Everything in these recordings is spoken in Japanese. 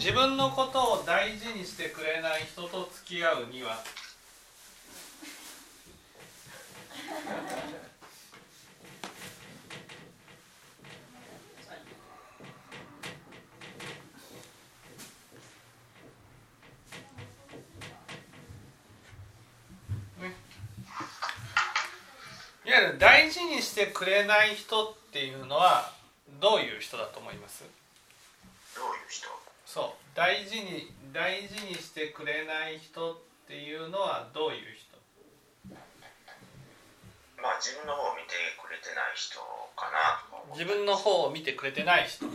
自分のことを大事にしてくれない人と付き合うには？いわゆる大事にしてくれない人っていうのはどういう人だと思います？どういう人？そう大事に大事にしてくれない人っていうのはどういう人？まあ自分の方を見てくれてない人かな自分の方を見てくれてない人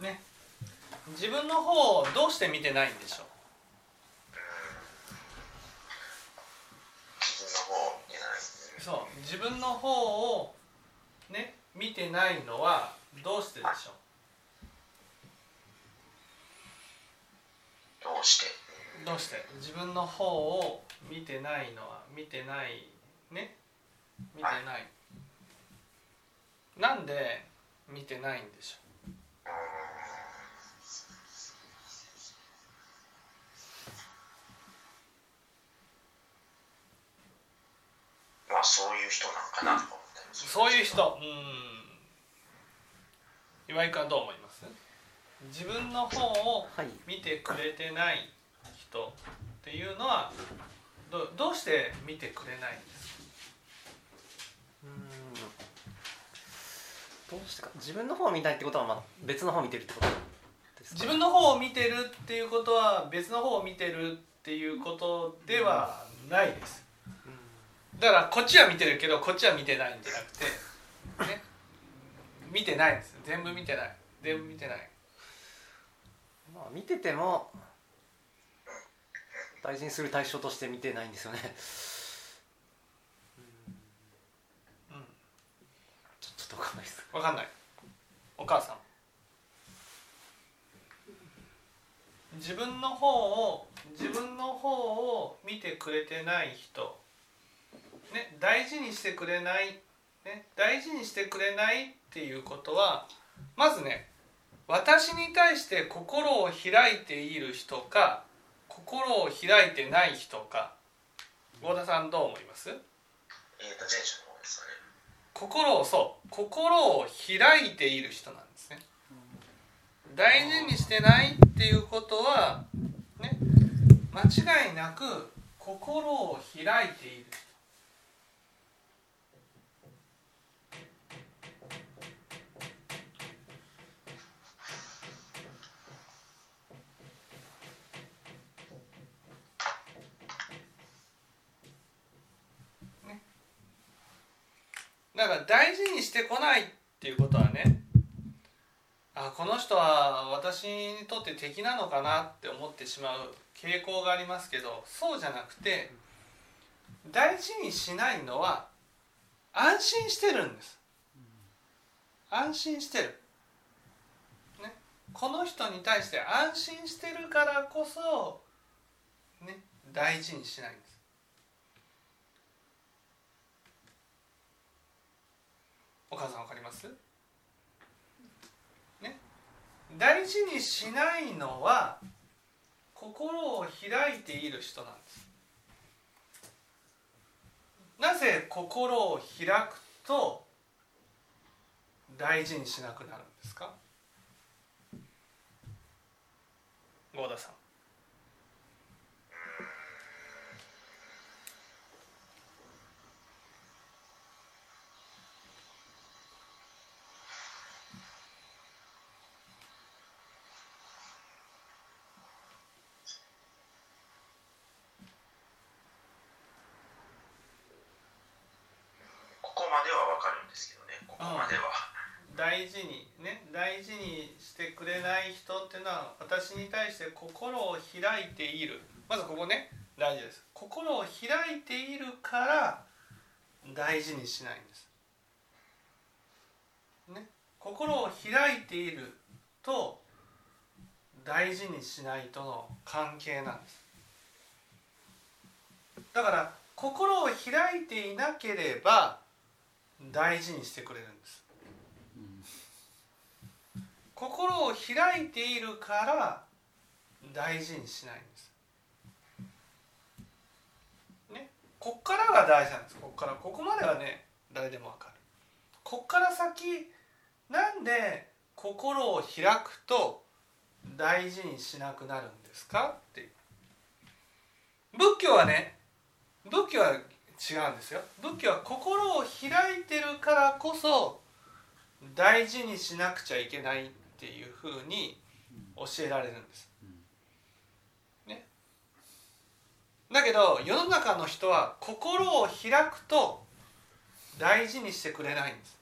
ね自分の方をどうして見てないんでしょう？自分の方を見てないそう自分の方をね見てないのはどうしてでしょどうして？うどうして？自分の方を見てないのは見てないね？見てない。なんで見てないんでしょうーんまあそういう人なんかなとか思ったりうするそういう人。うん。岩井君はどう思います？自分の方をはい。見てくれてない人っていうのはどどうして見てくれないんですか？うーん。どうしてか。自分の方を見ないってことはまあ別の方を見てるってことですか？自分の方を見てるっていうことは別の方を見てるっていうことではないですだからこっちは見てるけどこっちは見てないんじゃなくてね。見てないんです全部見てない。全部見てない。まあ見てても大事にする対象として見てないんですよね。うん。ちょちょっとわかんないです。分かんない。お母さん。自分の方を自分の方を見てくれてない人ね大事にしてくれない、ね、大事にしてくれないっていうことはまずね私に対して心を開いている人か心を開いてない人か。合田さんどう思います？心をそう心を開いている人なんですね。大事にしてないっていうことはね間違いなく心を開いているだから大事にしてこないっていうことはねあこの人は私にとって敵なのかなって思ってしまう傾向がありますけどそうじゃなくて大事にしないのは安心してるんです。安心してる、ね、この人に対して安心してるからこそ、ね、大事にしないんですお母さんわかります？ね。大事にしないのは心を開いている人なんです。なぜ心を開くと大事にしなくなるんですか？合田さんここまではわかるんですけどねこまでは。大事にね大事にしてくれない人っていうのは私に対して心を開いている。まずここね大事です。心を開いているから大事にしないんです。ね。心を開いていると大事にしないとの関係なんです。だから心を開いていなければ大事にしてくれるんです。心を開いているから大事にしないんです。ね。こっからが大事なんです。こっから。ここまではね誰でもわかる。こっから先なんで心を開くと大事にしなくなるんですかっていう。仏教はね仏教は違うんですよ仏教は心を開いてるからこそ大事にしなくちゃいけないっていうふうに教えられるんです。ね、だけど世の中の人は心を開くと大事にしてくれないんです。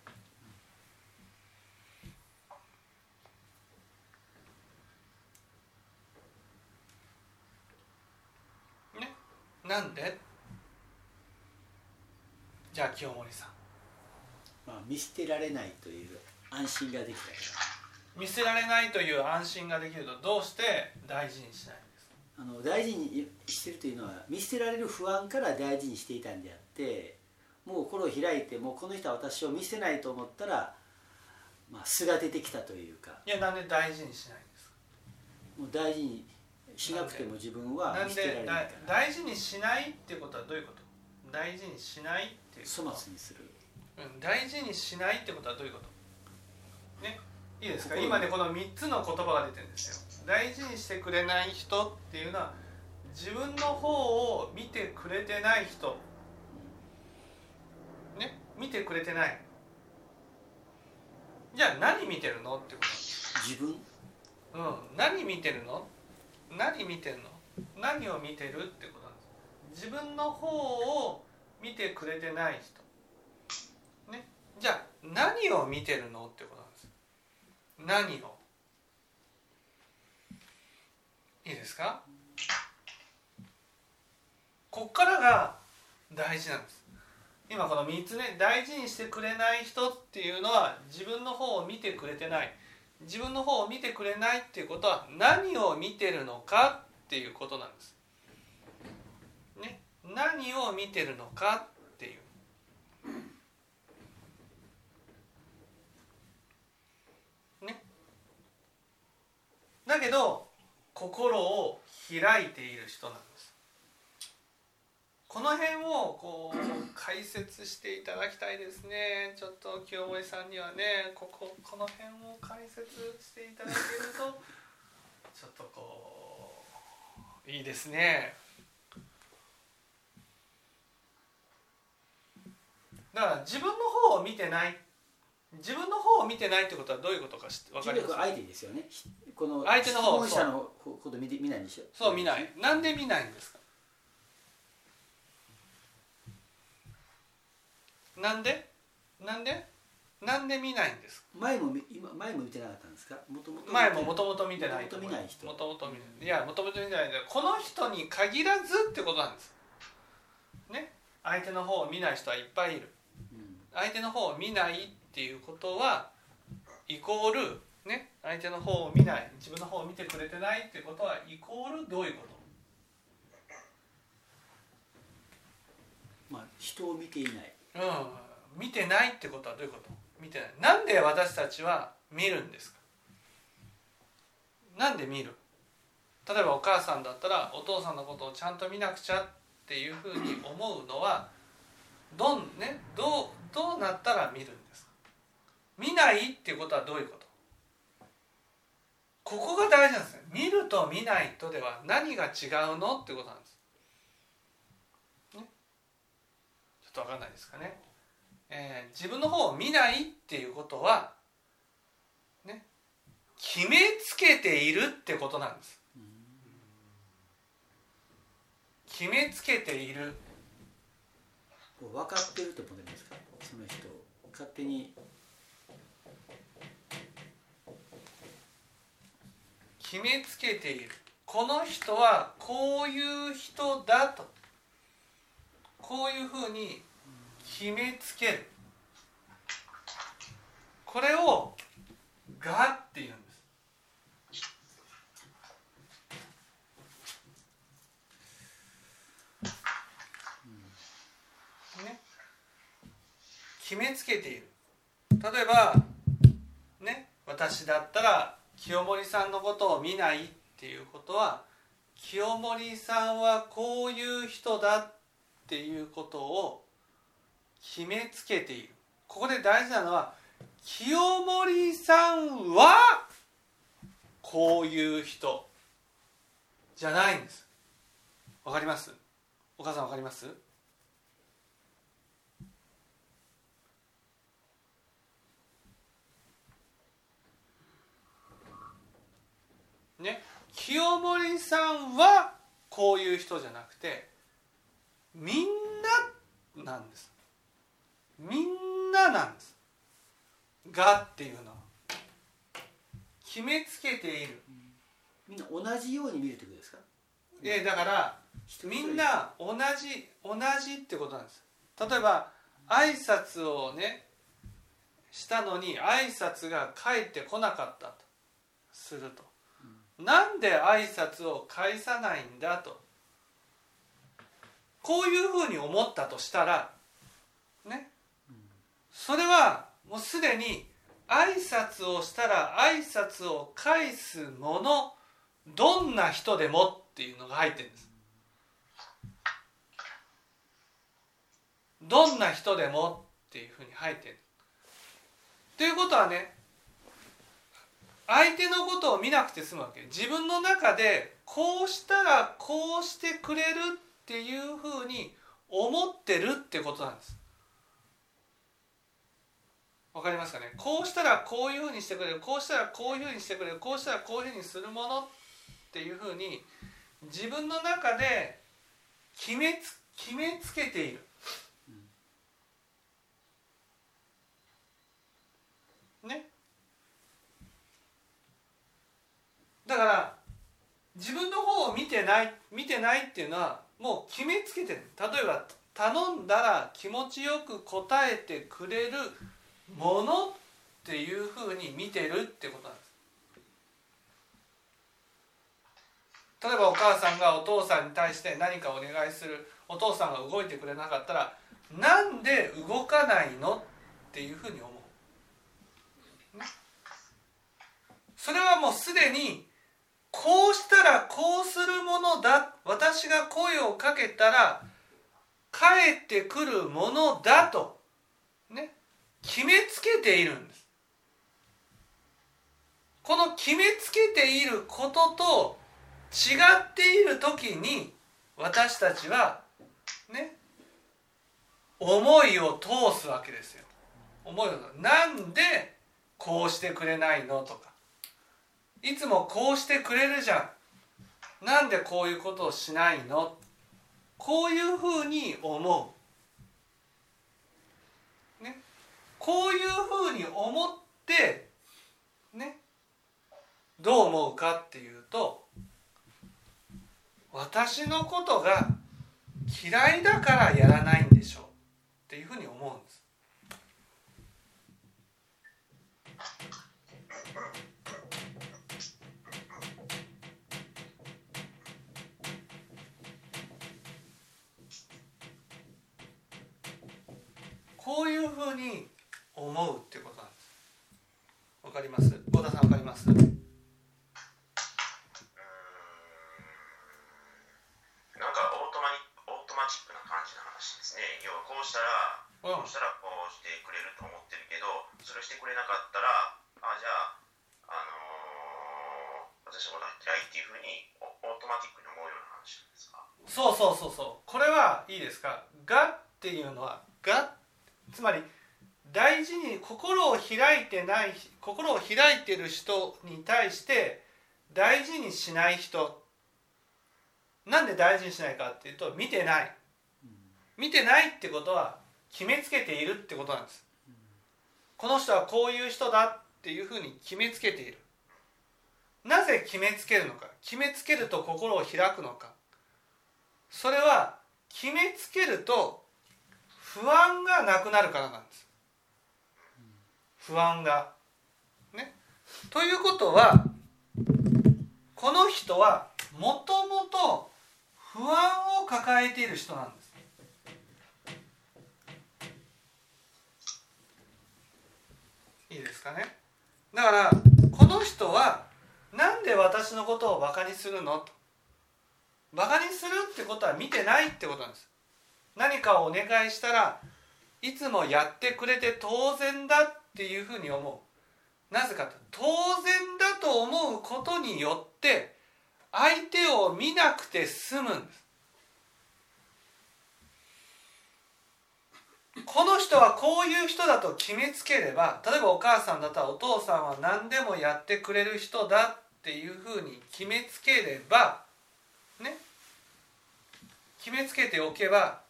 ね、なんで？じゃあ清盛さん。まあ、見捨てられないという安心ができたよ。見せられないという安心ができるとどうして大事にしないんですか？あの大事にしてるというのは見捨てられる不安から大事にしていたんであってもう心を開いてもうこの人は私を見捨てないと思ったら、まあ、素が出てきたというか。いやなんで大事にしないんですか？もう大事にしなくても自分は見捨てられでない大事にしないっていうことはどういうこと？大事にしないっていう粗末にする。うん、大事にしないってことはどういうこと？ねいいですか？心今ねこの3つの言葉が出てるんですよ。大事にしてくれない人っていうのは自分の方を見てくれてない人。ね見てくれてない。じゃあ何見てるのってこ自分？とうん何見てるの？何見てるの？何を見てるってこと自分の方を見てくれてない人。ね。じゃあ何を見てるのってことなんです。何を？いいですか？こっからが大事なんです。今この3つね大事にしてくれない人っていうのは自分の方を見てくれてない。自分の方を見てくれないっていうことは何を見てるのかっていうことなんです。何を見てるのかっていう。ね。だけど心を開いている人なんです。この辺をこう解説していただきたいですね。ちょっと清盛さんにはね、こここの辺を解説していただけるとちょっとこういいですね。だから自分の方を見てない。自分の方を見てないってことはどういうことか知ってわかります？相手ですよね。ひこの相手の方質のこと見て見ないんでしょそう見ない。なんで見ないんですか？なんで？なんで？なんで見ないんですか？前も見今前も見てなかったんですか？もともと前ももともと見てない元々見ない人。もともと見ない。いやもともと見てないこの人に限らずってことなんです。ね？相手の方を見ない人はいっぱいいる。うん相手の方を見ないっていうことはイコールね相手の方を見ない自分の方を見てくれてないっていうことはイコールどういうこと？まあ人を見ていない。うん、見てないってことはどういうこと？見てない。なんで私たちは見るんですか？なんで見る？例えばお母さんだったらお父さんのことをちゃんと見なくちゃっていうふうに思うのはどんねどうどうなったら見るんですか？見ないっていうことはどういうこと？ここが大事なんですね。見ると見ないとでは何が違うのってことなんです。ちょっと分かんないですかね、えー自分の方を見ないっていうことはね？決めつけているってことなんです。決めつけているこう分かってると思ってますか？その人勝手に。決めつけている。この人はこういう人だと。こういうふうに決めつける。これを「が」っていうん決めつけている。例えばね私だったら清盛さんのことを見ないっていうことは清盛さんはこういう人だっていうことを決めつけている。ここで大事なのは清盛さんはこういう人じゃないんです。わかります？お母さんわかりますね清盛さんはこういう人じゃなくてみんななんです。みんななんです。がっていうの。は決めつけている。みんな同じように見るってことですか？えだからみんな同じ同じってことなんです。例えば挨拶をねしたのに挨拶が返ってこなかったとすると、なんで挨拶を返さないんだと。こういうふうに思ったとしたらね。それはもうすでに挨拶をしたら挨拶を返すものどんな人でもっていうのが入ってるんです。どんな人でもっていうふうに入ってる。ということはね相手のことを見なくて済むわけ。自分の中でこうしたらこうしてくれるっていうふうに思ってるってことなんです。わかりますかね？こうしたらこういうふうにしてくれる。こうしたらこういうふうにしてくれる。こうしたらこういうふうにするものっていうふうに自分の中で決めつ決めつけている。ね？だから自分の方を見てない見てないっていうのはもう決めつけてる。例えば頼んだら気持ちよく答えてくれるものっていうふうに見てるってことなんです。例えばお母さんがお父さんに対して何かお願いする。お父さんが動いてくれなかったらなんで動かないのっていうふうに思う、それはもうすでにこうしたらこうするものだ。私が声をかけたら帰ってくるものだとね決めつけているんです。この決めつけていることと違っている時に私たちはね思いを通すわけですよ。思いをなんでこうしてくれないのとか。いつもこうしてくれるじゃん。なんでこういうことをしないの？こういうふうに思う。ね？こういうふうに思ってね？どう思うかっていうと私のことが嫌いだからやらないんでしょう。っていうふうに思うんです。こういうふうに思うっていうことなんです。わかります？小田さんわかります？なんかオートマニオートマチックな感じの話ですね。要はこうしたらうん。こうしたらこうしてくれると思ってるけどそれしてくれなかったらあじゃあ、あのー私のことは嫌いっていうふうにオオートマティックに思うような話なんですか？そうそうそうそう。これはいいですか「が」っていうのは「が」つまり大事に心を開いてない心を開いてる人に対して大事にしない人。なんで大事にしないかっていうと見てない。見てないってことは決めつけているってことなんです。この人はこういう人だっていうふうに決めつけている。なぜ決めつけるのか。決めつけると心を開くのか。それは決めつけると不安がなくなるからなんです不安が。ね。ということはこの人はもともと不安を抱えている人なんです。いいですかね。だからこの人はなんで私のことをバカにするのとバカにするってことは見てないってことなんです何かをお願いしたらいつもやってくれて当然だっていうふうに思う。なぜかと当然だと思うことによって相手を見なくて済むんです。この人はこういう人だと決めつければ例えばお母さんだったらお父さんは何でもやってくれる人だっていうふうに決めつければね。決めつけておけば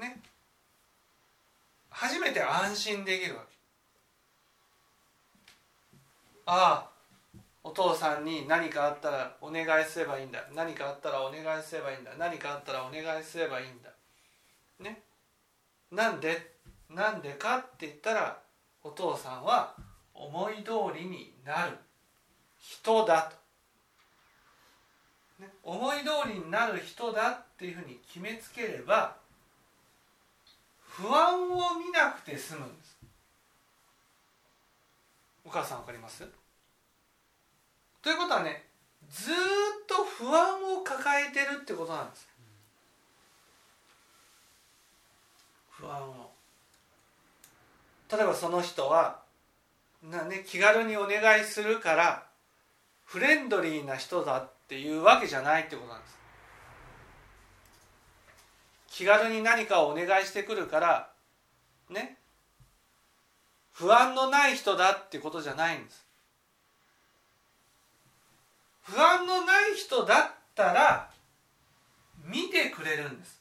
ね。初めて安心できるわけ。ああお父さんに何かあったらお願いすればいいんだ。何かあったらお願いすればいいんだ。何かあったらお願いすればいいんだ。ね。なんで？なんでかって言ったらお父さんは思い通りになる。人だと、ね、思い通りになる人だっていうふうに決めつければ不安を見なくて済むんです。お母さんわかります？ということはねずっと不安を抱えてるってことなんです。不安を。例えばその人はな、ね、気軽にお願いするからフレンドリーな人だっていうわけじゃないってことなんです。気軽に何かをお願いしてくるからね。不安のない人だってことじゃないんです。不安のない人だったら見てくれるんです。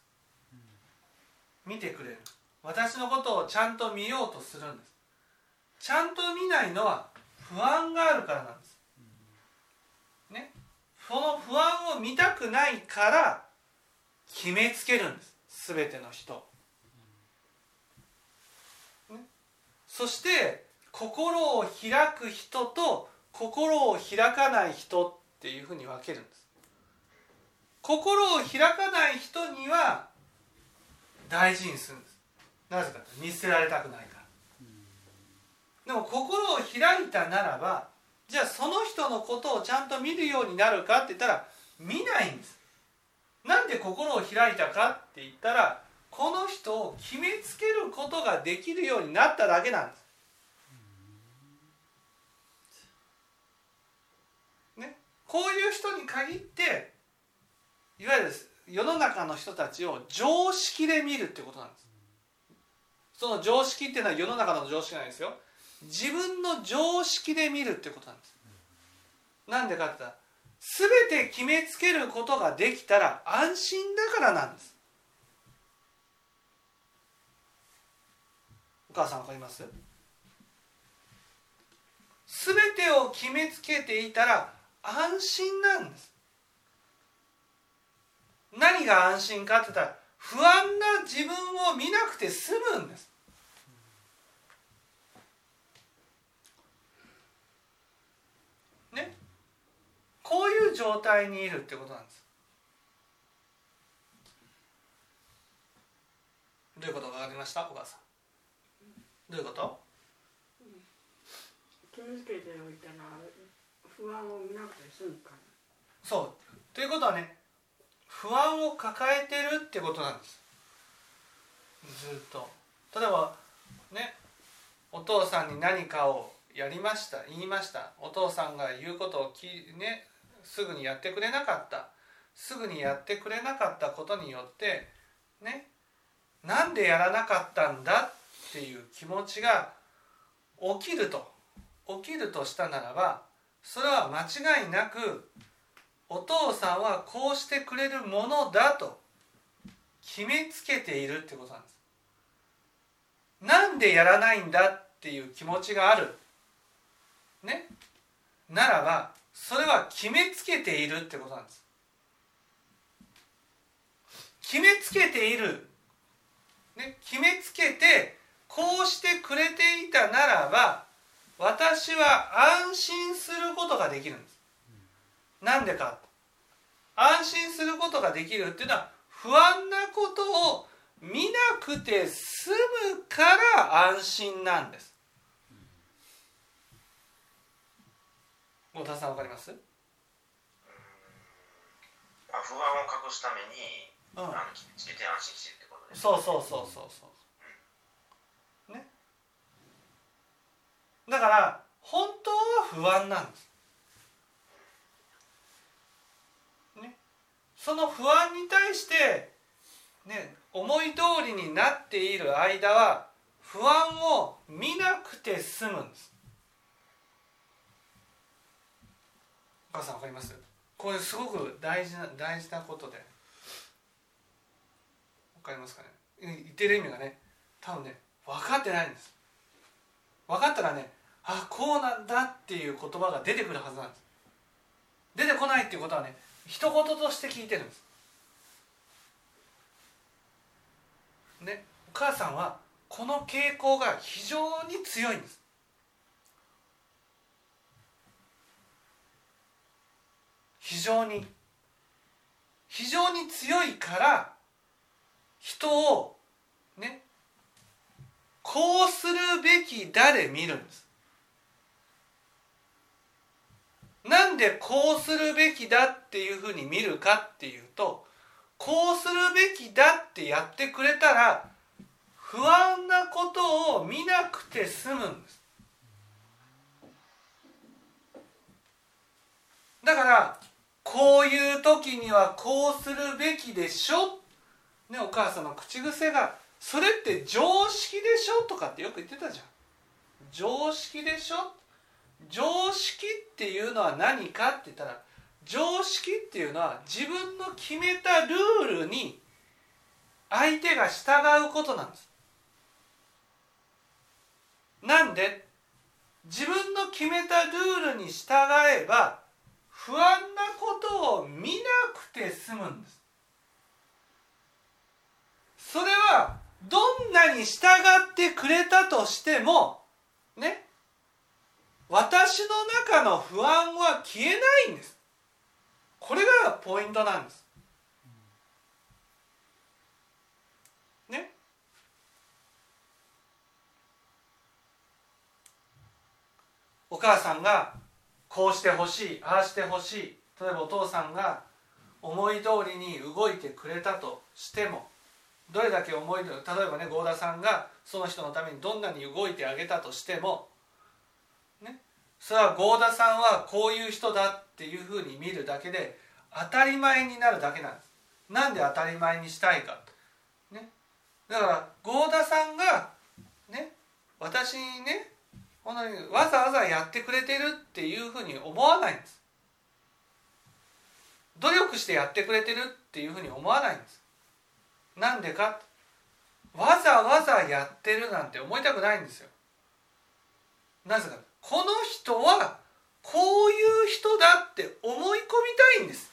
見てくれる。私のことをちゃんと見ようとするんです。ちゃんと見ないのは不安があるからなんです。ね。その不安を見たくないから決めつけるんです。全ての人、ね、そして心を開く人と心を開かない人っていうふうに分けるんです。心を開かない人には大事にするんです。なぜかと見捨てられたくないから。でも心を開いたならばじゃあその人のことをちゃんと見るようになるかって言ったら見ないんです。なんで心を開いたかって言ったらこの人を決めつけることができるようになっただけなんです。ね。こういう人に限っていわゆる世の中の人たちを常識で見るってことなんです。その常識っていうのは世の中の常識なんですよ。自分の常識で見るってことなんです。なんでかって言ったら全て決めつけることができたら安心だからなんです。お母さんわかります？全てを決めつけていたら安心なんです。何が安心かって言ったら不安な自分を見なくて済むんです。ね？こういう状態にいるってことなんです。どういうことが分かりました？お母さん。どういうこと？決めつけておいたら不安を見なくて済むから。そう。ということはね不安を抱えてるってことなんです。ずっと。例えばねお父さんに何かをやりました言いました。お父さんが言うことをき、ね、すぐにやってくれなかった。すぐにやってくれなかったことによってねなんでやらなかったんだっていう気持ちが起きると。起きるとしたならばそれは間違いなくお父さんはこうしてくれるものだと決めつけているってことなんです。なんでやらないんだっていう気持ちがある。ね。ならばそれは決めつけているってことなんです。決めつけている、ね、決めつけてこうしてくれていた者ならば私は安心することができるんです。なんでか安心することができるっていうのは不安なことを見なくて済むから安心なんです。太田さんわかります？まあ、不安を隠すために、うん。あのつけて安心してるってことですそうそうそうそうそう。ね。だから本当は不安なんです。ね。その不安に対してね思い通りになっている間は不安を見なくて済むんです。お母さんわかります？これすごく大事な大事なことで。わかりますかね？言ってる意味がね多分ね分かってないんです分かったらねあこうなんだっていう言葉が出てくるはずなんです。出てこないっていうことはね一言として聞いてるんです。ねお母さんはこの傾向が非常に強いんです。非常に。非常に強いから人をねこうするべきだで見るんです。なんでこうするべきだっていうふうに見るかっていうとこうするべきだってやってくれたら不安なことを見なくて済むんです。だからこういう時にはこうするべきでしょ？ねお母さんの口癖が「それって常識でしょ?」とかってよく言ってたじゃん。常識でしょ？常識っていうのは何かって言ったら常識っていうのは自分の決めたルールに相手が従うことなんです。なんで自分の決めたルールに従えば不安なことを見なくて済むんです。それはどんなに従ってくれたとしてもね私の中の不安は消えないんです。これがポイントなんです。ね？お母さんがこうしてほしいああしてほしい。例えばお父さんが思い通りに動いてくれたとしてもどれだけ思い例えばね合田さんがその人のためにどんなに動いてあげたとしてもそれは合田さんはこういう人だっていうふうに見るだけで当たり前になるだけなんです。なんで当たり前にしたいかね。だから合田さんがね私にね本当にわざわざやってくれてるっていうふうに思わないんです。努力してやってくれてるっていうふうに思わないんです。なんでか。わざわざやってるなんて思いたくないんですよ。なぜかこの人はこういう人だって思い込みたいんです。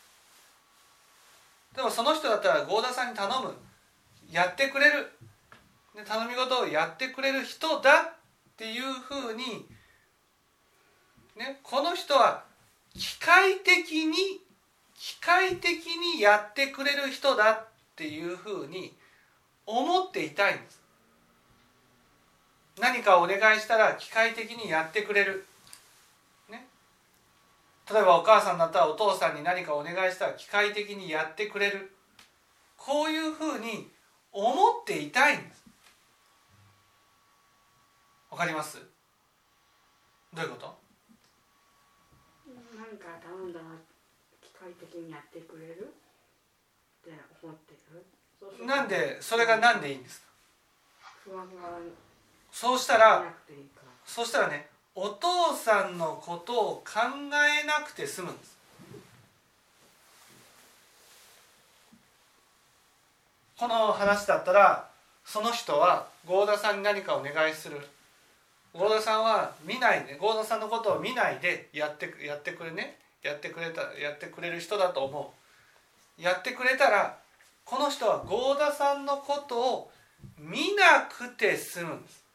でもその人だったら合田さんに頼む。やってくれる。で頼み事をやってくれる人だっていうふうに、ね、この人は機械的に機械的にやってくれる人だっていうふうに思っていたいんです。何かお願いしたら機械的にやってくれる、ね、例えばお母さんだったらお父さんに何かお願いしたら機械的にやってくれる。こういうふうに思っていたいんです。わかります？どういうこと？何か頼んだら機械的にやってくれる？って思ってる？なんでそれがなんでいいんですか？不安がそうしたなら。そうしたらねお父さんのことを考えなくて済むんです。この話だったらその人は合田さんに何かお願いする。合田さんは見ないで合田さんのことを見ないでやってやってくれね。やってくれたやってくれる人だと思う。やってくれたらこの人は合田さんのことを見なくて済むんです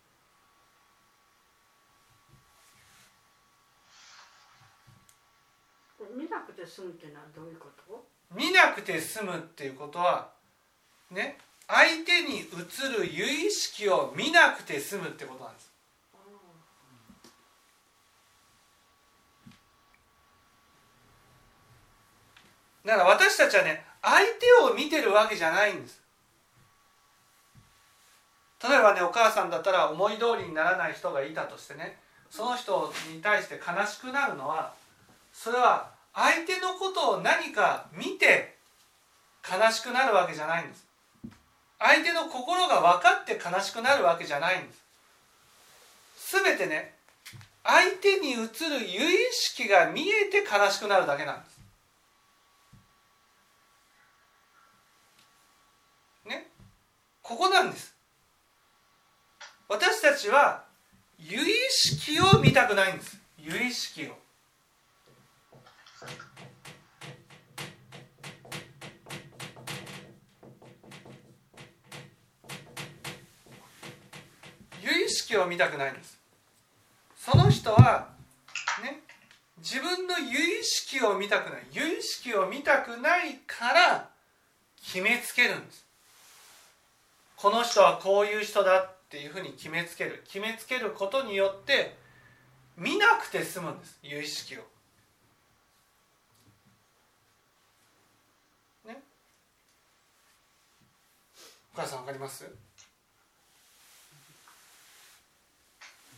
見なくて済むっていうのはどういうこと？見なくて済むっていうことはね相手に映る由意識を見なくて済むってことなんです。だから私たちはね相手を見てるわけじゃないんです。例えばねお母さんだったら思い通りにならない人がいたとしてねその人に対して悲しくなるのはそれは相手のことを何か見て悲しくなるわけじゃないんです。相手の心が分かって悲しくなるわけじゃないんです。全てね相手に映る由意識が見えて悲しくなるだけなんです。ねここなんです。私たちは由意識を見たくないんです。由意識を。を見たくないんです。その人はね自分の由意識を見たくない。由意識を見たくないから決めつけるんです。この人はこういう人だっていうふうに決めつける。決めつけることによって見なくて済むんです。由意識を。ね？お母さんわかります？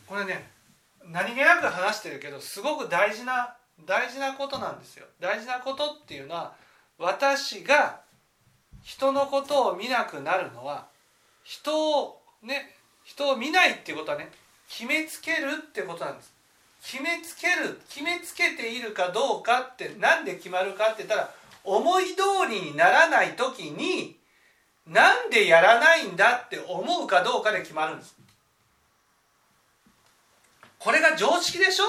これね何気なく話してるけどすごく大事な大事なことなんですよ。大事なことっていうのは私が人のことを見なくなるのは人をね人を見ないっていうことはね決めつけるってことなんです。決めつける決めつけているかどうかって何で決まるかって言ったら思い通りにならない時になんでやらないんだって思うかどうかで決まるんです。これが常識でしょ？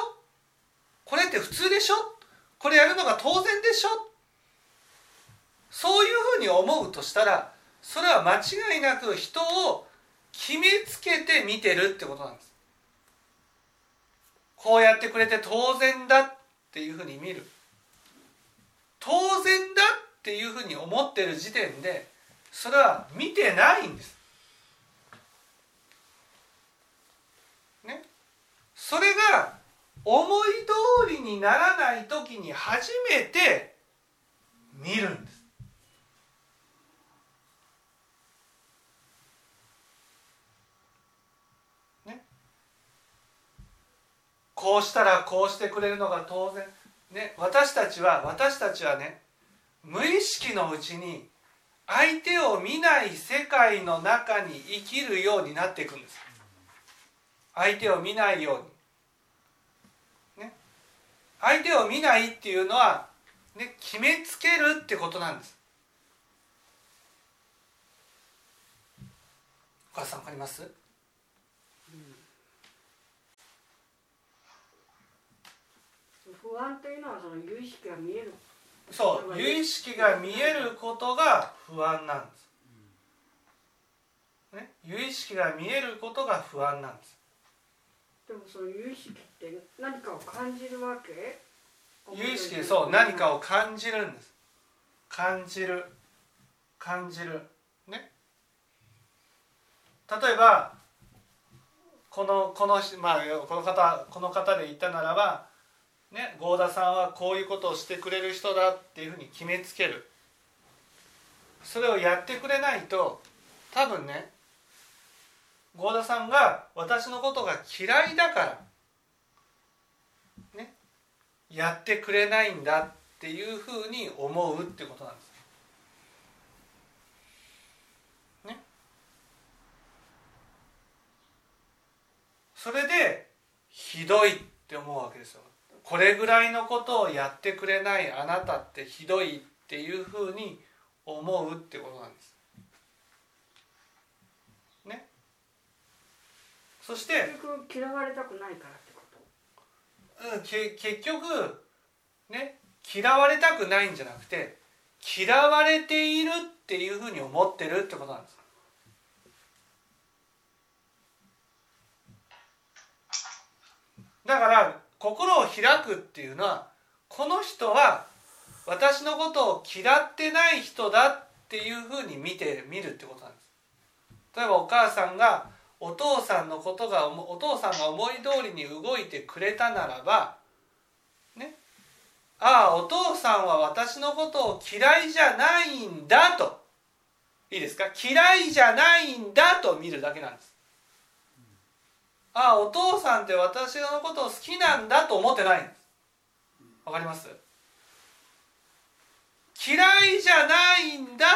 これって普通でしょ？これやるのが当然でしょ？そういうふうに思うとしたらそれは間違いなく人を決めつけて見てるってことなんです。こうやってくれて当然だっていうふうに見る。当然だっていうふうに思ってる時点でそれは見てないんです。それが思い通りにならない時に初めて見るんです。ね。こうしたらこうしてくれるのが当然。ね。私たちは私たちはね無意識のうちに相手を見ない世界の中に生きるようになっていくんです。相手を見ないように。相手を見ないっていうのはね決めつけるってことなんです。お母さん分かります？不安というのはその有意識が見える。そう有意識が見えることが不安なんです、ね、有意識が見えることが不安なんですでもその有意識って何かを感じるわけ？有意識でそう何かを感じるんです。感じる。感じる。ね。例えばこのこのまあこの方この方で言ったならばね合田さんはこういうことをしてくれる人だっていうふうに決めつける。それをやってくれないと多分ね合田さんが私のことが嫌いだからねやってくれないんだっていうふうに思うってことなんです。ね。それでひどいって思うわけですよ。これぐらいのことをやってくれないあなたってひどいっていうふうに思うってことなんです。ね。そして結局嫌われたくないからってこと？うん、け結局ね嫌われたくないんじゃなくて嫌われているっていうふうに思ってるってことなんです。だから心を開くっていうのはこの人は私のことを嫌ってない人だっていうふうに見てみるってことなんです例えばお母さんがお父さんのことがお父さんが思い通りに動いてくれたならばね。ああお父さんは私のことを嫌いじゃないんだと。いいですか？嫌いじゃないんだと見るだけなんです。ああお父さんって私のことを好きなんだと思ってないんです。わかります？嫌いじゃないんだ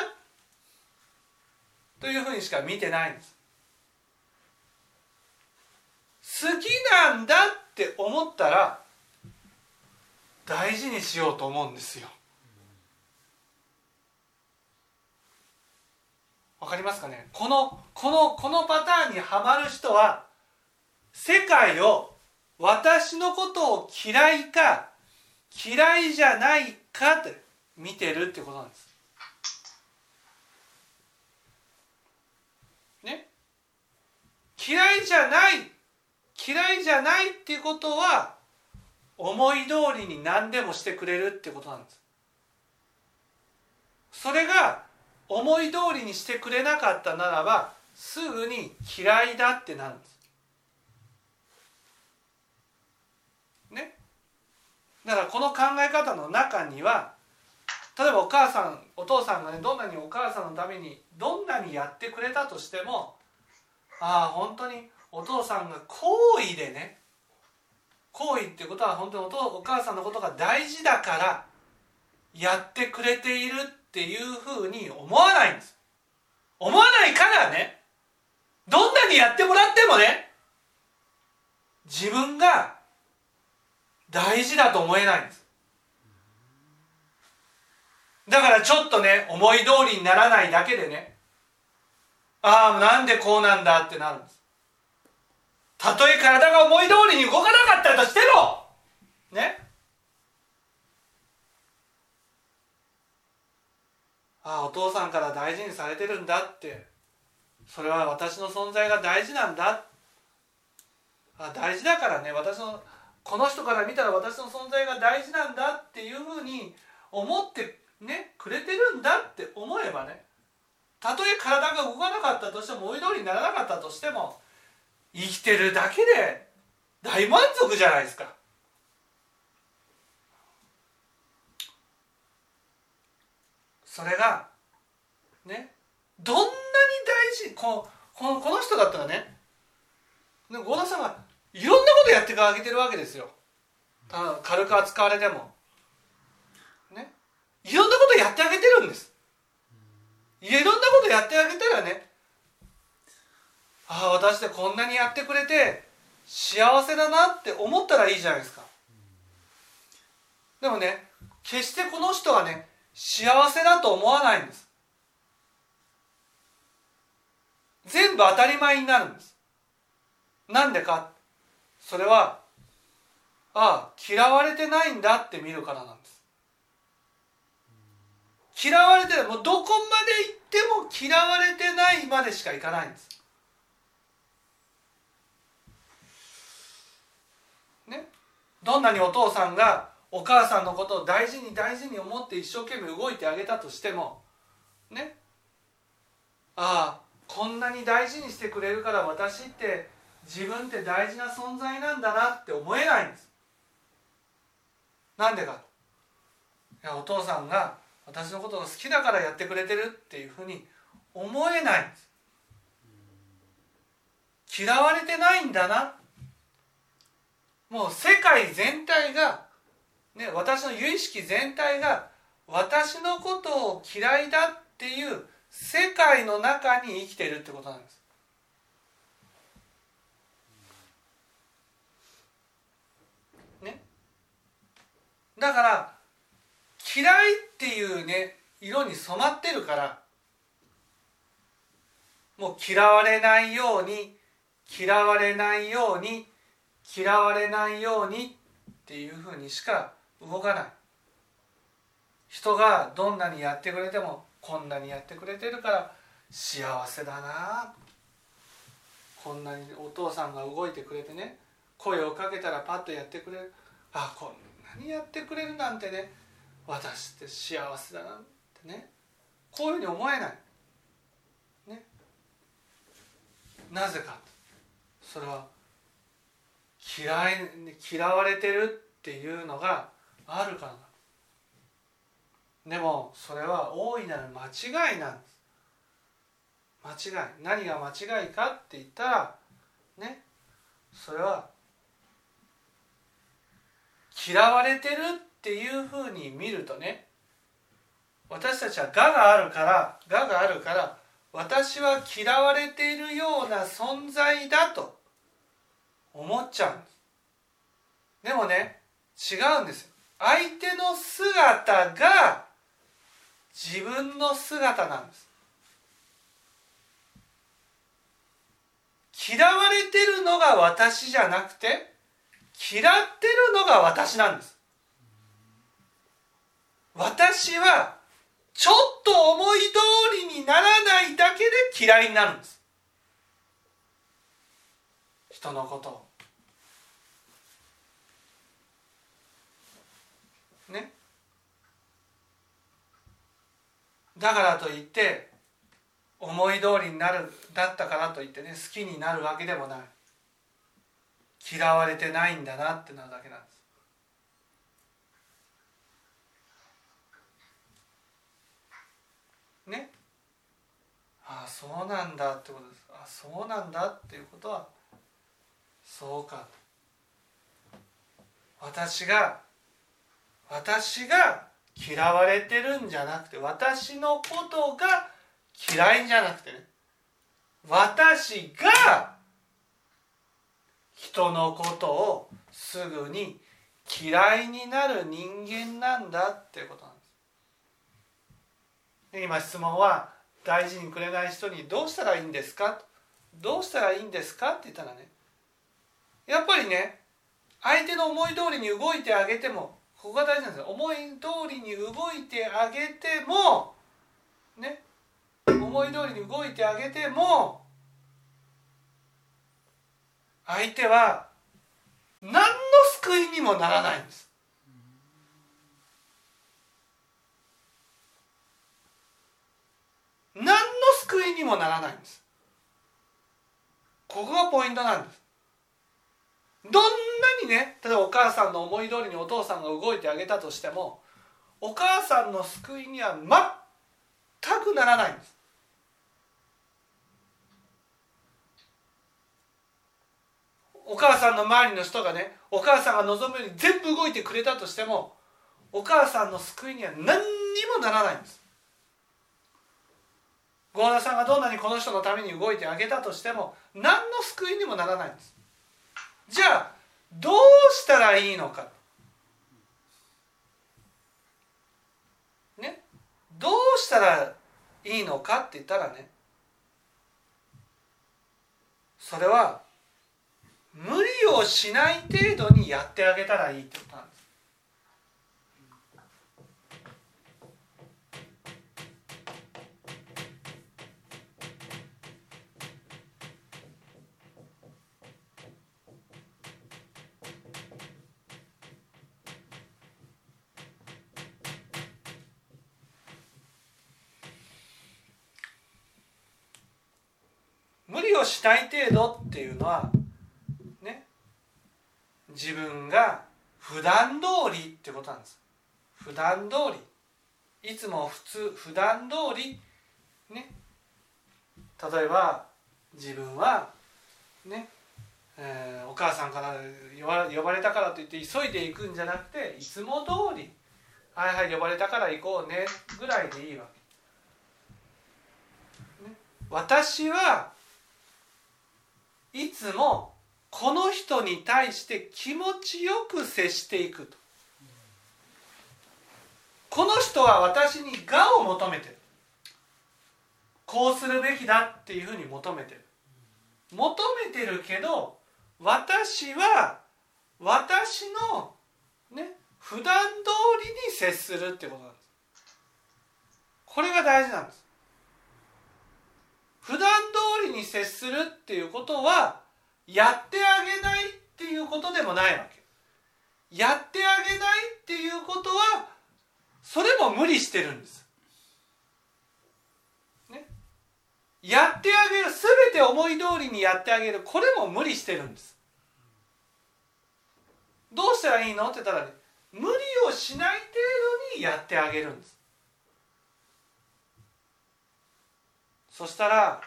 というふうにしか見てないんです好きなんだって思ったら大事にしようと思うんですよ。わかりますかね？このこのこのパターンにはまる人は世界を私のことを嫌いか嫌いじゃないかって見てるってことなんです。ね？嫌いじゃない嫌いじゃないっていうことは思い通りに何でもしてくれるってことなんです。それが思い通りにしてくれなかったならばすぐに嫌いだってなるんです。ね。だからこの考え方の中には例えばお母さんお父さんがねどんなにお母さんのためにどんなにやってくれたとしてもああ本当にお父さんが好意でね好意ってことは本当にお父お母さんのことが大事だからやってくれているっていうふうに思わないんです。思わないからねどんなにやってもらってもね自分が大事だと思えないんです。だからちょっとね思い通りにならないだけでねああなんでこうなんだってなるんです。たとえ体が思い通りに動かなかったとしてもね？ああお父さんから大事にされてるんだって。それは私の存在が大事なんだ。あ大事だからね。私のこの人から見たら私の存在が大事なんだっていうふうに思ってね？くれてるんだって思えばね。たとえ体が動かなかったとしても思い通りにならなかったとしても生きてるだけで大満足じゃないですか。それがねどんなに大事ここのこの人だったらね合田さんがいろんなことやってあげてるわけですよ。軽く扱われても。ね。いろんなことやってあげてるんです。いろんなことやってあげたらねああ私でこんなにやってくれて幸せだなって思ったらいいじゃないですか。でもね決してこの人はね幸せだと思わないんです。全部当たり前になるんです。なんでか。それはああ嫌われてないんだって見るからなんです。嫌われてないもうどこまで行っても嫌われてないまでしかいかないんですねどんなにお父さんがお母さんのことを大事に大事に思って一生懸命動いてあげたとしてもね。ああこんなに大事にしてくれるから私って自分って大事な存在なんだなって思えないんです。なんでかいやお父さんが私のことが好きだからやってくれてるっていうふうに思えないんです。嫌われてないんだなもう世界全体が、ね、私の有意識全体が私のことを嫌いだっていう世界の中に生きてるってことなんです。ね。だから嫌いっていうね色に染まってるからもう嫌われないように嫌われないように嫌われないようにっていうふうにしか動かない。人がどんなにやってくれてもこんなにやってくれてるから幸せだな。こんなにお父さんが動いてくれてね。声をかけたらパッとやってくれる。あこんなにやってくれるなんてね。私って幸せだなってね。こういうふうに思えない。ね、なぜか。それは嫌い嫌われてるっていうのがあるから。でもそれは大いなる間違いなんです。間違い。何が間違いかって言ったらね。それは嫌われてるっていうふうに見るとね。私たちは我があるから我があるから私は嫌われているような存在だと。思っちゃうんです。でもね違うんです相手の姿が自分の姿なんです。嫌われてるのが私じゃなくて嫌ってるのが私なんです。私はちょっと思い通りにならないだけで嫌いになるんです。人のことをね。だからといって思い通りになるだったからといってね好きになるわけでもない。嫌われてないんだなってなるだけなんです。ね。ああそうなんだってことです。あそうなんだっていうことはそうか。私が私が嫌われてるんじゃなくて私のことが嫌いじゃなくてね。私が人のことをすぐに嫌いになる人間なんだっていうことなんです。今質問は大事にくれない人にどうしたらいいんですか？どうしたらいいんですか？って言ったらねやっぱりね相手の思い通りに動いてあげてもここが大事なんですよ。思い通りに動いてあげてもね思い通りに動いてあげても相手は何の救いにもならないんです。何の救いにもならないんです。ここがポイントなんです。どんなにね例えばお母さんの思い通りにお父さんが動いてあげたとしてもお母さんの救いには全くならないんです。お母さんの周りの人がねお母さんが望むように全部動いてくれたとしてもお母さんの救いには何にもならないんです。郷田さんがどんなにこの人のために動いてあげたとしても何の救いにもならないんです。じゃあどうしたらいいのか。ね？どうしたらいいのかって言ったらねそれは無理をしない程度にやってあげたらいいってことなんです無理をしない程度っていうのはね自分が普段通りってことなんです。普段通り。いつも普通普段通りね。例えば自分はね、えーお母さんから呼ば呼ばれたからといって急いで行くんじゃなくていつも通り「はいはい呼ばれたから行こうね」ぐらいでいいわけ。ね。私はいつもこの人に対して気持ちよく接していくと。この人は私に我を求めてる。こうするべきだっていうふうに求めてる。求めてるけど私は私のね普段通りに接するってことなんです。これが大事なんです。普段通りに接するっていうことはやってあげないっていうことでもないわけやってあげないっていうことはそれも無理してるんです。ね、やってあげる全て思い通りにやってあげるこれも無理してるんです。どうしたらいいの？って言ったらね無理をしない程度にやってあげるんです。そしたら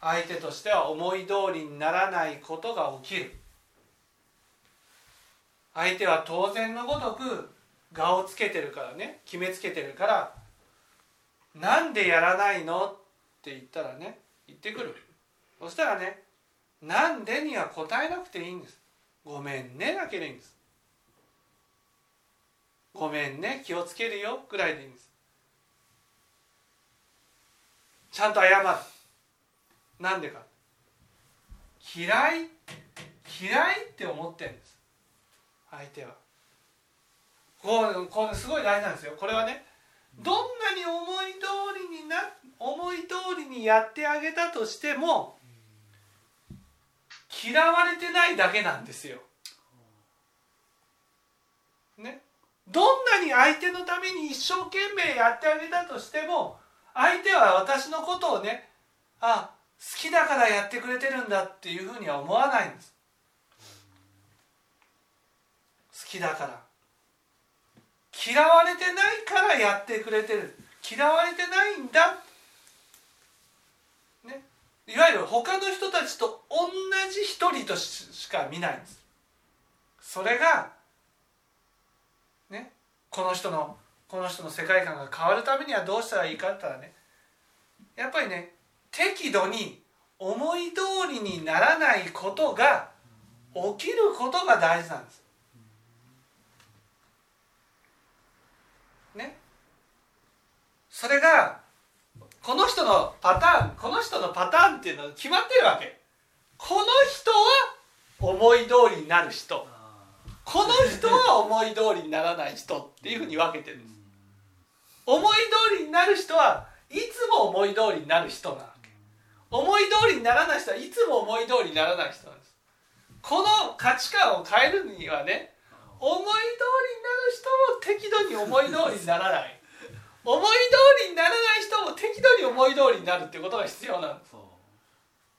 相手としては思い通りにならないことが起きる相手は当然のごとく我をつけてるからね決めつけてるから「なんでやらないの?」って言ったらね言ってくるそしたらね「なんで?」には答えなくていいんです「ごめんね」だけでいいんです「ごめんね気をつけるよ」ぐらいでいいんですちゃんと謝る。なんでか。嫌い？嫌いって思ってるんです。相手は。こうこうすごい大事なんですよ。これはねどんなに思い通りにな思い通りにやってあげたとしても嫌われてないだけなんですよ。ね、どんなに相手のために一生懸命やってあげたとしても相手は私のことをねあ好きだからやってくれてるんだっていうふうには思わないんです。好きだから。嫌われてないからやってくれてる。嫌われてないんだ、ね、いわゆる他の人たちと同じ一人としか見ないんです。それがねこの人のこの人の世界観が変わるためにはどうしたらいいかって言ったらねやっぱりね適度に思い通りにならないことが起きることが大事なんです。ね。それがこの人のパターンこの人のパターンっていうのは決まってるわけ。この人は思い通りになる人この人は思い通りにならない人っていうふうに分けてるんです。思い通りになる人はいつも思い通りになる人なわけ思い通りにならない人はいつも思い通りにならない人なんです。この価値観を変えるにはね思い通りになる人も適度に思い通りにならない。思い通りにならない人も適度に思い通りになるっていうことが必要なんです。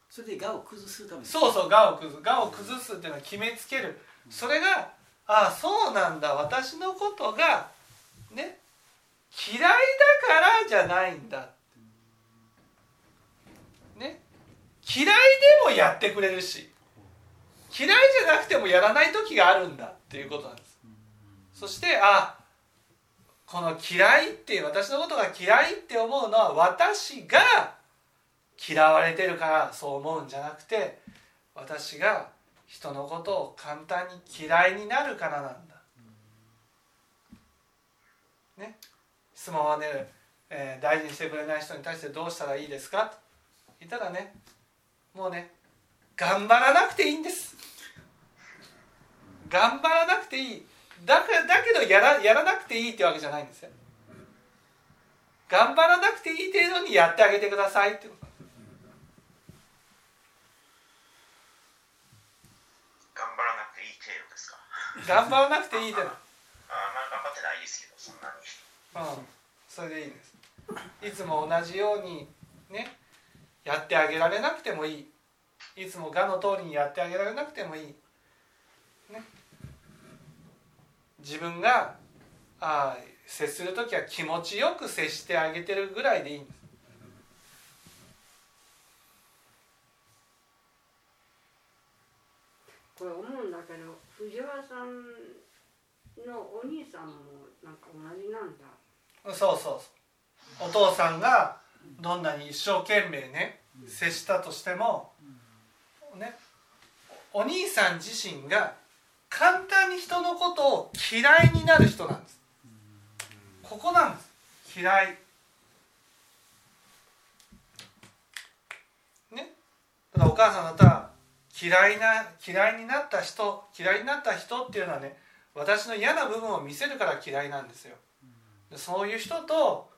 それで我を崩すためそうそう我を崩す。我を崩すっていうのは決めつける。それがああそうなんだ。私のことがね嫌いだからじゃないんだね。嫌いでもやってくれるし。嫌いじゃなくてもやらない時があるんだっていうことなんです。そしてあこの嫌いっていう私のことが嫌いって思うのは私が嫌われてるからそう思うんじゃなくて私が人のことを簡単に嫌いになるからなんだ。ね。質問はね、えー、大事にしてくれない人に対してどうしたらいいですか？と言ったらねもうね頑張らなくていいんです。頑張らなくていい。だからだけどやらやらなくていいってわけじゃないんですよ。頑張らなくていい程度にやってあげてくださいって。こと頑張らなくていい程度ですか？頑張らなくていい程度ああまあ頑張ってないですけどそんなに。うん、それでいいです。いつも同じようにねやってあげられなくてもいい。いつも我の通りにやってあげられなくてもいい、ね、自分があ接する時は気持ちよく接してあげてるぐらいでいいんです。これ思うんだけど藤原さんのお兄さんもなんか同じなんだ。そうそうそう。お父さんがどんなに一生懸命ね接したとしてもねお兄さん自身が簡単に人のことを嫌いになる人なんです。ここなんです。嫌い。ね。ただお母さんだったら嫌いな嫌いになった人嫌いになった人っていうのはね私の嫌な部分を見せるから嫌いなんですよそういう人と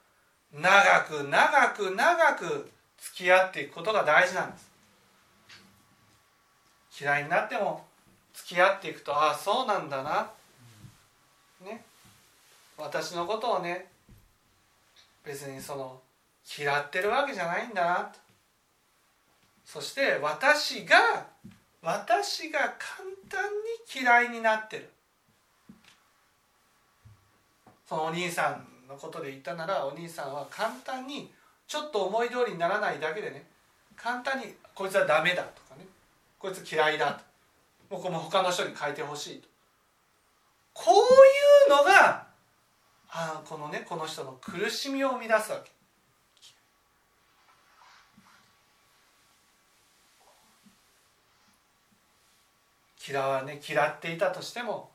長く長く長く付き合っていくことが大事なんです。嫌いになっても付き合っていくとああそうなんだな。ね。私のことをね別にその嫌ってるわけじゃないんだなと。そして私が私が簡単に嫌いになってる。そのお兄さんのことで言ったならお兄さんは簡単にちょっと思い通りにならないだけでね簡単にこいつはダメだとかねこいつ嫌いだと僕も他の人に変えてほしいと。こういうのがあこのねこの人の苦しみを生み出すわけ。嫌わね嫌っていたとしても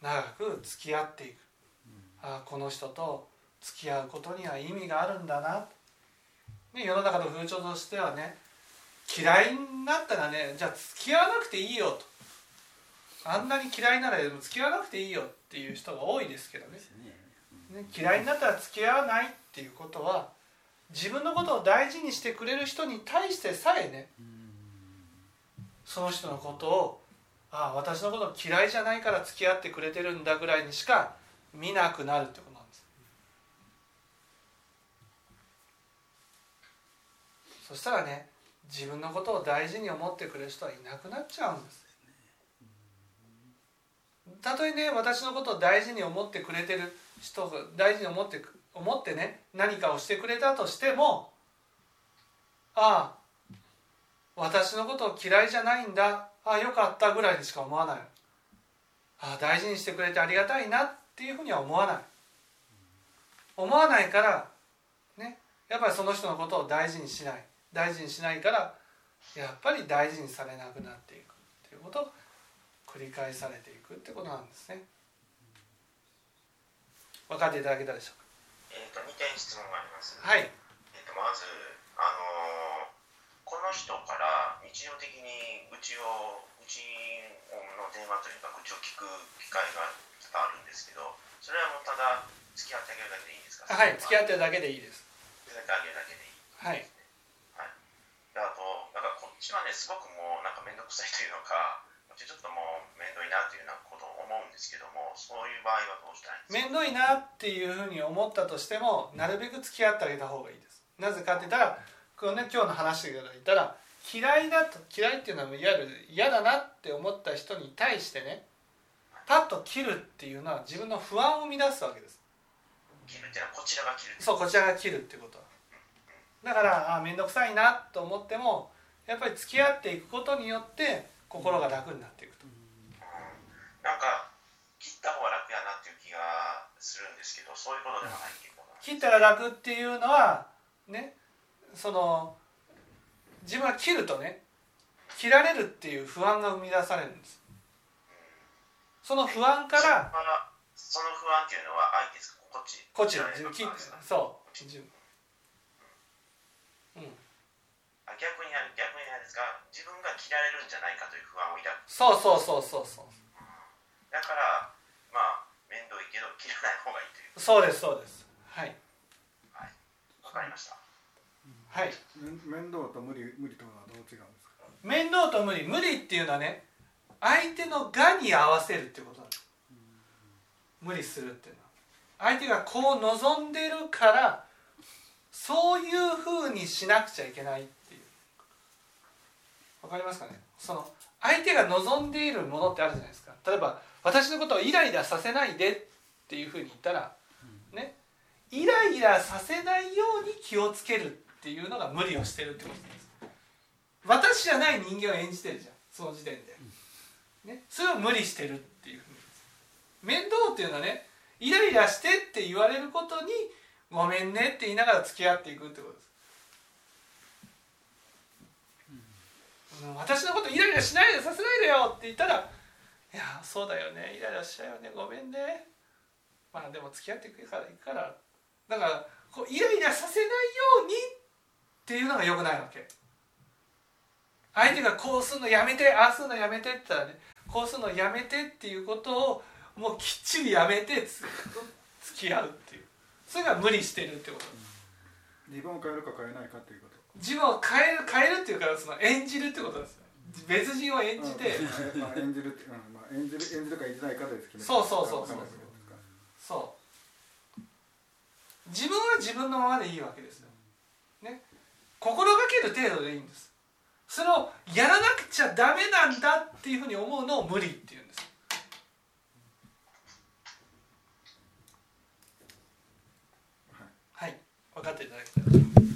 長く付き合っていく、あこの人と付き合うことには意味があるんだな、ね、世の中の風潮としてはね嫌いになったらねじゃあ付き合わなくていいよと。あんなに嫌いなら付き合わなくていいよっていう人が多いですけどね。ね。嫌いになったら付き合わないっていうことは自分のことを大事にしてくれる人に対してさえねその人のことをああ私のこと嫌いじゃないから付き合ってくれてるんだぐらいにしか見なくなるってことなんです。そしたらね自分のことを大事に思ってくれる人はいなくなっちゃうんですたとえね私のことを大事に思ってくれてる人が大事に思って思ってね何かをしてくれたとしてもああ私のことを嫌いじゃないんだ。ああよかったぐらいにしか思わない。ああ大事にしてくれてありがたいなっていうふうには思わない。思わないからねやっぱりその人のことを大事にしない。大事にしないからやっぱり大事にされなくなっていくっていうことを繰り返されていくってことなんですね。分かっていただけたでしょうえー、と2点質問があります、かはい。えー、とまず、あのーこの人から日常的にうちをうちの電話というかうちを聞く機会が多々あるんですけどそれはもうただ付き合ってあげるだけでいいんですか？はい付き合ってるだけでいいです。付き合ってあげるだけでいいはい。であとなんかこっちはねすごくもうなんか面倒くさいというのかこっちちょっともう面倒いなというようなことを思うんですけどもそういう場合はどうしたらいいんですか？面倒いなっていうふうに思ったとしてもなるべく付き合ってあげた方がいいです。なぜかって言ったらこの、ね、今日の話から言ったら嫌いだと嫌いっていうのはいわゆる嫌だなって思った人に対してねパッと切るっていうのは自分の不安を生み出すわけです。切るってのはこちらが切る。そうこちらが切るっていうこと。だからあ面倒くさいなと思ってもやっぱり付き合っていくことによって心が楽になっていくと。なんか切った方が楽やなっていう気がするんですけどそういうことではないっていうことな。んです切ったら楽っていうのはねその自分が切るとね切られるっていう不安が生み出されるんですその不安からその不安っていうのは相手ですか？こっち。こっちのそう。自分うん。あ逆にある逆にあれですか自分が切られるんじゃないかという不安を抱く。そうそうそうそうそう。だからまあ面倒いけど切らない方がいいという。そうですそうです。はい。わかりました。はい。面面倒と無理無理とはどう違うんですか？面倒と無理。無理っていうのはね相手のがに合わせるっていうことなんです無理するっていうのは。相手がこう望んでるからそういうふうにしなくちゃいけないっていう。わかりますかね？その相手が望んでいるものってあるじゃないですか。例えば私のことをイライラさせないでっていうふうに言ったらね？イライラさせないように気をつけるっていうのが無理をしてるってことです。私じゃない人間を演じてるじゃん。その時点で、ね、それを無理してるっていう面倒っていうのはねイライラしてって言われることにごめんねって言いながら付き合っていくってことです、うん。私のことイライラしないでさせないでよって言ったらいやそうだよねイライラしちゃうよねごめんね。まあでも付き合っていくからいくからだからこうイライラさせないようにっていうのが良くないわけ。相手がこうするのやめてああするのやめてって言ったらねこうするのやめてっていうことをもうきっちりやめてつ付き合うっていう。それが無理してるってこと。自分を変えるか変えないかということ。自分を変える変えるっていうかその演じるってことですよ。別人を演じて、うん。まあ、演じるって、うん。まあ、演じる演じるか演じないかで決めるそうそうそうそう。そう。自分は自分のままでいいわけですよ、ね、心がける程度でいいんですそれをやらなくちゃダメなんだっていうふうに思うのを無理っていうんです。はい。分かっていただけたら